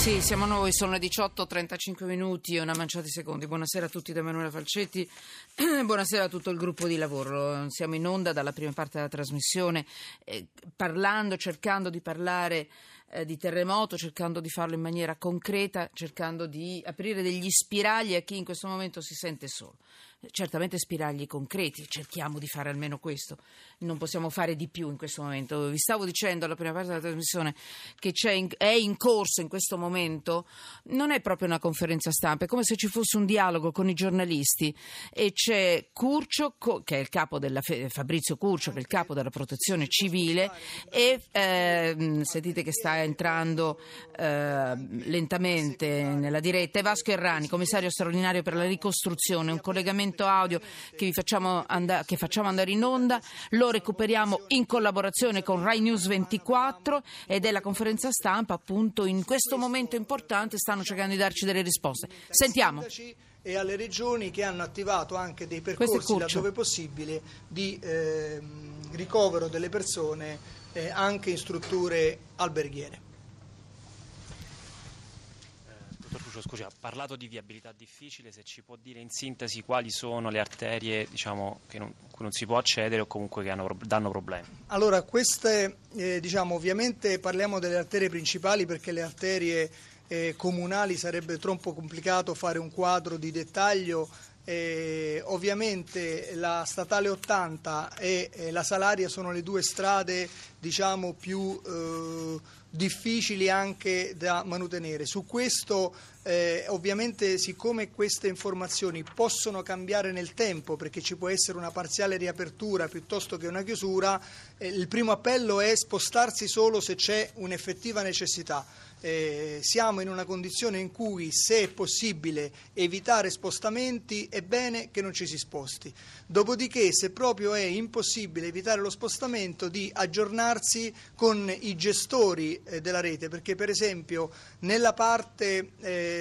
Sì, siamo noi, sono le 18, 35 minuti e una manciata di secondi. Buonasera a tutti da Emanuele Falcetti, buonasera a tutto il gruppo di lavoro. Siamo in onda dalla prima parte della trasmissione, eh, parlando, cercando di parlare eh, di terremoto, cercando di farlo in maniera concreta, cercando di aprire degli spiragli a chi in questo momento si sente solo certamente spiragli concreti, cerchiamo di fare almeno questo, non possiamo fare di più in questo momento. Vi stavo dicendo alla prima parte della trasmissione che in, è in corso in questo momento, non è proprio una conferenza stampa, è come se ci fosse un dialogo con i giornalisti e c'è Curcio, che è il capo della, Fabrizio Curcio, che è il capo della protezione civile e eh, sentite che sta entrando eh, lentamente nella diretta, e Vasco Errani, commissario straordinario per la ricostruzione, un collegamento collegamento audio che, facciamo and- che facciamo andare in onda, lo recuperiamo in collaborazione con Rai News 24 ed è la conferenza stampa appunto in questo momento importante stanno cercando di darci delle risposte. Sentiamo e alle regioni che hanno attivato anche dei percorsi laddove possibile di eh, ricovero delle persone eh, anche in strutture alberghiere. Crucio, scusi, ha parlato di viabilità difficile, se ci può dire in sintesi quali sono le arterie diciamo, non, cui non si può accedere o comunque che hanno, danno problemi? Allora, queste, eh, diciamo, ovviamente parliamo delle arterie principali perché le arterie eh, comunali sarebbe troppo complicato fare un quadro di dettaglio eh, ovviamente la statale 80 e eh, la Salaria sono le due strade diciamo, più eh, difficili anche da manutenere. Su questo eh, ovviamente siccome queste informazioni possono cambiare nel tempo perché ci può essere una parziale riapertura piuttosto che una chiusura, eh, il primo appello è spostarsi solo se c'è un'effettiva necessità eh, siamo in una condizione in cui se è possibile evitare spostamenti è bene che non ci si sposti. Dopodiché se proprio è impossibile evitare lo spostamento di aggiornarsi con i gestori eh, della rete perché per esempio nella parte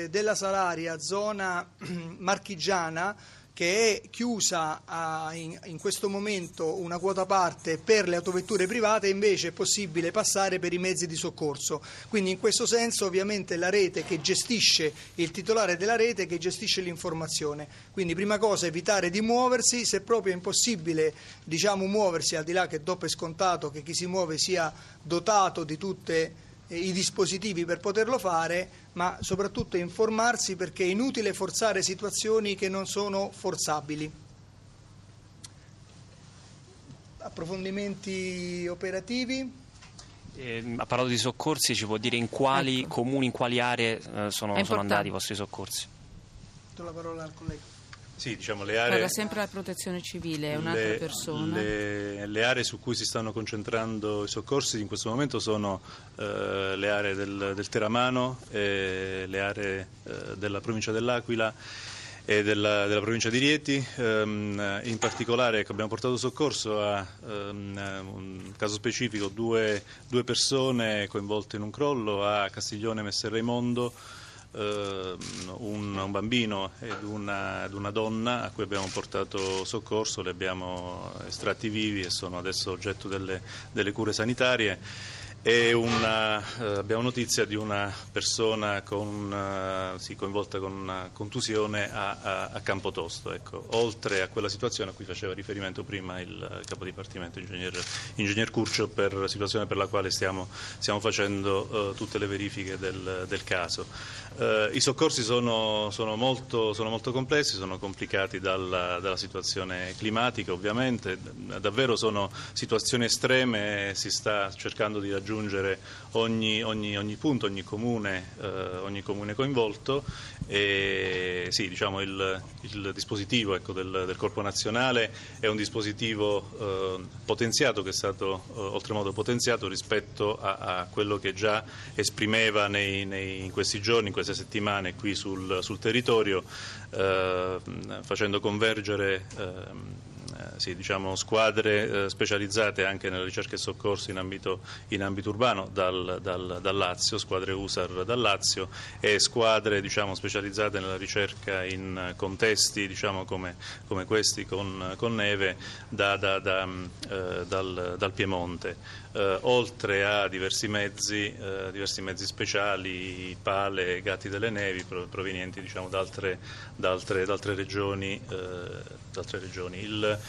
della Salaria, zona marchigiana, che è chiusa a, in, in, questo momento una quota parte per le autovetture private, invece è possibile passare per i mezzi di soccorso. Quindi in questo senso ovviamente la rete che gestisce, il titolare della rete che gestisce l'informazione. Quindi prima cosa evitare di muoversi, se proprio è impossibile diciamo, muoversi, al di là che dopo è scontato che chi si muove sia dotato di tutte i dispositivi per poterlo fare, ma soprattutto informarsi perché è inutile forzare situazioni che non sono forzabili. Approfondimenti operativi? Eh, ha parlato di soccorsi, ci può dire in quali ecco. comuni, in quali aree eh, sono, sono andati i vostri soccorsi? Do la parola al collega. Sì, diciamo le aree... Parla sempre la protezione civile, è un'altra le, persona. Le, le, aree su cui si stanno concentrando i soccorsi in questo momento sono eh, le aree del, del Teramano, e le aree eh, della provincia dell'Aquila e della, della, provincia di Rieti. Um, in particolare ecco, abbiamo portato soccorso a um, un caso specifico due, due, persone coinvolte in un crollo a Castiglione Messer Raimondo eh, un, un, bambino ed una, ed una, donna a cui abbiamo portato soccorso, li abbiamo estratti vivi e sono adesso oggetto delle, delle cure sanitarie. Una, eh, abbiamo notizia di una persona con, uh, sì, coinvolta con una contusione a, a, a Campotosto, ecco. oltre a quella situazione a cui faceva riferimento prima il capo dipartimento ingegner, ingegner Curcio per la situazione per la quale stiamo, stiamo facendo uh, tutte le verifiche del, del caso. Uh, I soccorsi sono, sono, molto, sono, molto, complessi, sono complicati dalla, dalla situazione climatica ovviamente, davvero sono situazioni estreme si sta cercando di raggiungere raggiungere ogni, ogni, ogni punto, ogni comune, eh, ogni comune, coinvolto e sì, diciamo il, il dispositivo ecco, del, del, Corpo Nazionale è un dispositivo eh, potenziato che è stato eh, oltremodo potenziato rispetto a, a, quello che già esprimeva nei, nei, in questi giorni, in queste settimane qui sul, sul territorio eh, facendo convergere ehm, eh, sì, diciamo, squadre eh, specializzate anche nella ricerca e soccorso in ambito, in ambito urbano dal, dal, dal, Lazio, squadre USAR dal Lazio e squadre diciamo, specializzate nella ricerca in contesti diciamo, come, come, questi con, con neve da, da, da, mm, eh, dal, dal, Piemonte. eh, oltre a diversi mezzi, eh, diversi mezzi speciali, pale, gatti delle nevi provenienti diciamo, da, altre, altre, altre, regioni. Eh, altre regioni. Il,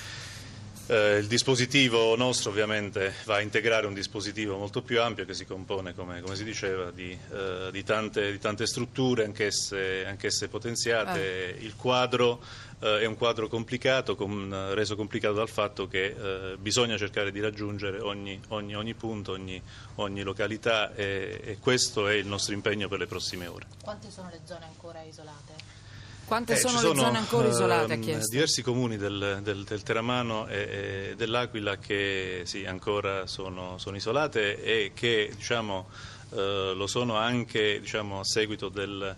eh, il dispositivo nostro ovviamente va a integrare un dispositivo molto più ampio che si compone, come, come si diceva, di, eh, di, tante, di, tante, strutture, anch'esse, anch'esse potenziate. Ah. Il quadro eh, è un quadro complicato, com, reso complicato dal fatto che eh, bisogna cercare di raggiungere ogni, ogni, ogni punto, ogni, ogni località e, e questo è il nostro impegno per le prossime ore. Quante sono le zone ancora isolate? Quante eh, sono le sono, zone ancora isolate? Ehm, diversi comuni del, del, del Teramano e, e, dell'Aquila che sì, ancora sono, sono, isolate e che diciamo, eh, lo sono anche diciamo, a seguito del,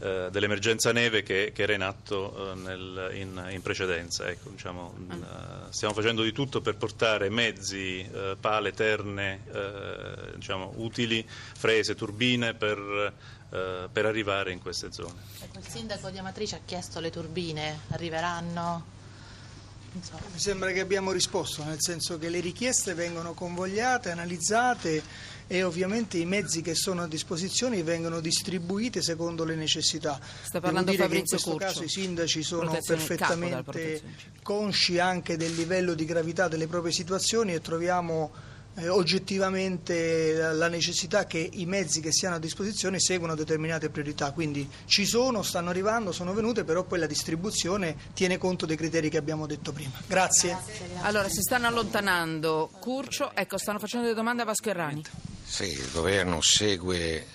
eh, dell'emergenza neve che, che, era in atto eh, nel, in, in, precedenza. Ecco, diciamo, ah. Eh, stiamo facendo di tutto per portare mezzi, eh, pale, terne diciamo, utili, frese, turbine per eh, per arrivare in queste zone. Ecco, il sindaco di Amatrice ha chiesto le turbine, arriveranno? So. Mi sembra che abbiamo risposto, nel senso che le richieste vengono convogliate, analizzate e ovviamente i mezzi che sono a disposizione vengono distribuiti secondo le necessità. Sta parlando Fabrizio in questo Curcio. caso i sindaci sono perfettamente consci anche del livello di gravità delle proprie situazioni e troviamo eh, oggettivamente la necessità che i mezzi che si hanno a disposizione seguano determinate priorità, quindi ci sono, stanno arrivando, sono venute, però poi la distribuzione tiene conto dei criteri che abbiamo detto prima. Grazie. Allora, si stanno allontanando. Curcio, ecco, stanno facendo delle domande a Vasco Errani. Sì, il governo segue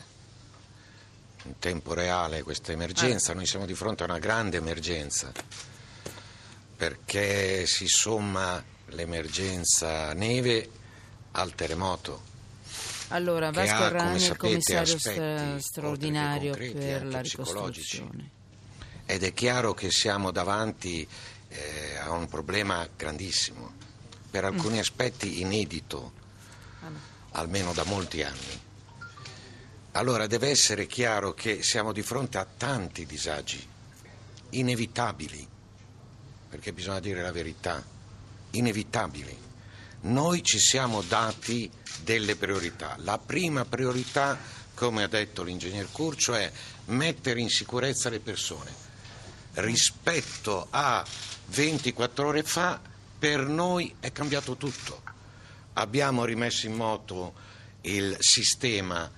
in tempo reale questa emergenza, ah. noi siamo di fronte a una grande emergenza perché si somma l'emergenza neve al terremoto. Allora, Vasco Arrani è il commissario aspetti, straordinario concreti, per la ricostruzione. Ed è chiaro che siamo davanti eh, a un problema grandissimo, per alcuni mm. aspetti inedito, ah, no. almeno da molti anni. Allora deve essere chiaro che siamo di fronte a tanti disagi, inevitabili, perché bisogna dire la verità, inevitabili noi ci siamo dati delle priorità. La prima priorità, come ha detto l'ingegner Curcio, è mettere in sicurezza le persone. Rispetto a 24 ore fa, per noi è cambiato tutto. Abbiamo rimesso in moto il sistema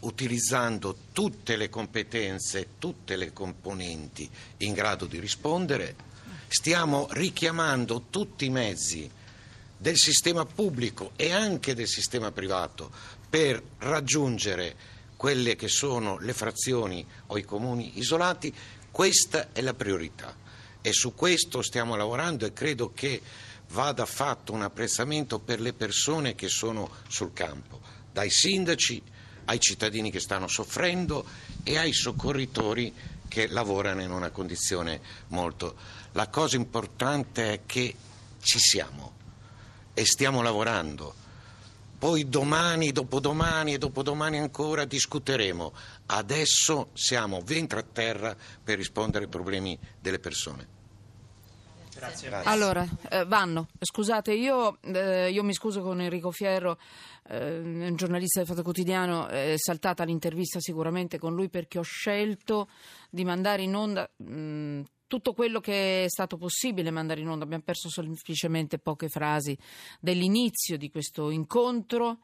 utilizzando tutte le competenze, tutte le componenti in grado di rispondere. Stiamo richiamando tutti i mezzi del sistema pubblico e anche del sistema privato per raggiungere quelle che sono le frazioni o i comuni isolati, questa è la priorità e su questo stiamo lavorando e credo che vada fatto un apprezzamento per le persone che sono sul campo, dai sindaci ai cittadini che stanno soffrendo e ai soccorritori che lavorano in una condizione molto. La cosa importante è che ci siamo e stiamo lavorando. Poi domani, dopodomani e dopodomani ancora discuteremo. Adesso siamo ventre a terra per rispondere ai problemi delle persone. Grazie. Allora, eh, Vanno, scusate, io, eh, io, mi scuso con Enrico Fierro, eh, un giornalista del Fatto Quotidiano, è saltata l'intervista sicuramente con lui perché ho scelto di mandare in onda mh, mm, tutto quello che è stato possibile mandare in onda. Abbiamo perso semplicemente poche frasi dell'inizio di questo incontro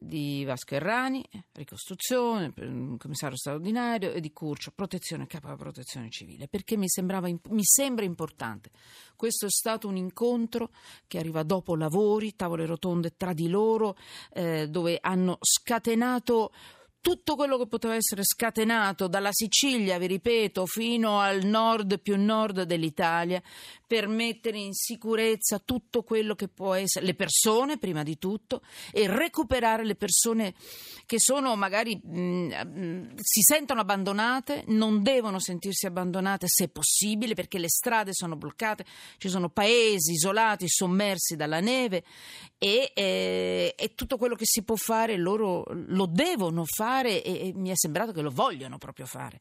di Vasco Errani, ricostruzione, commissario straordinario e di Curcio, protezione, capo della protezione civile, perché mi, mi, sembra importante. Questo è stato un incontro che arriva dopo lavori, tavole rotonde tra di loro, eh, dove hanno scatenato tutto quello che poteva essere scatenato dalla Sicilia, vi ripeto, fino al nord più nord dell'Italia, per mettere in sicurezza tutto quello che può essere, le persone prima di tutto, e recuperare le persone che sono magari mh, si sentono abbandonate, non devono sentirsi abbandonate se possibile, perché le strade sono bloccate, ci sono paesi isolati, sommersi dalla neve e, e, e tutto quello che si può fare loro lo devono fare e, e mi è sembrato che lo vogliono proprio fare.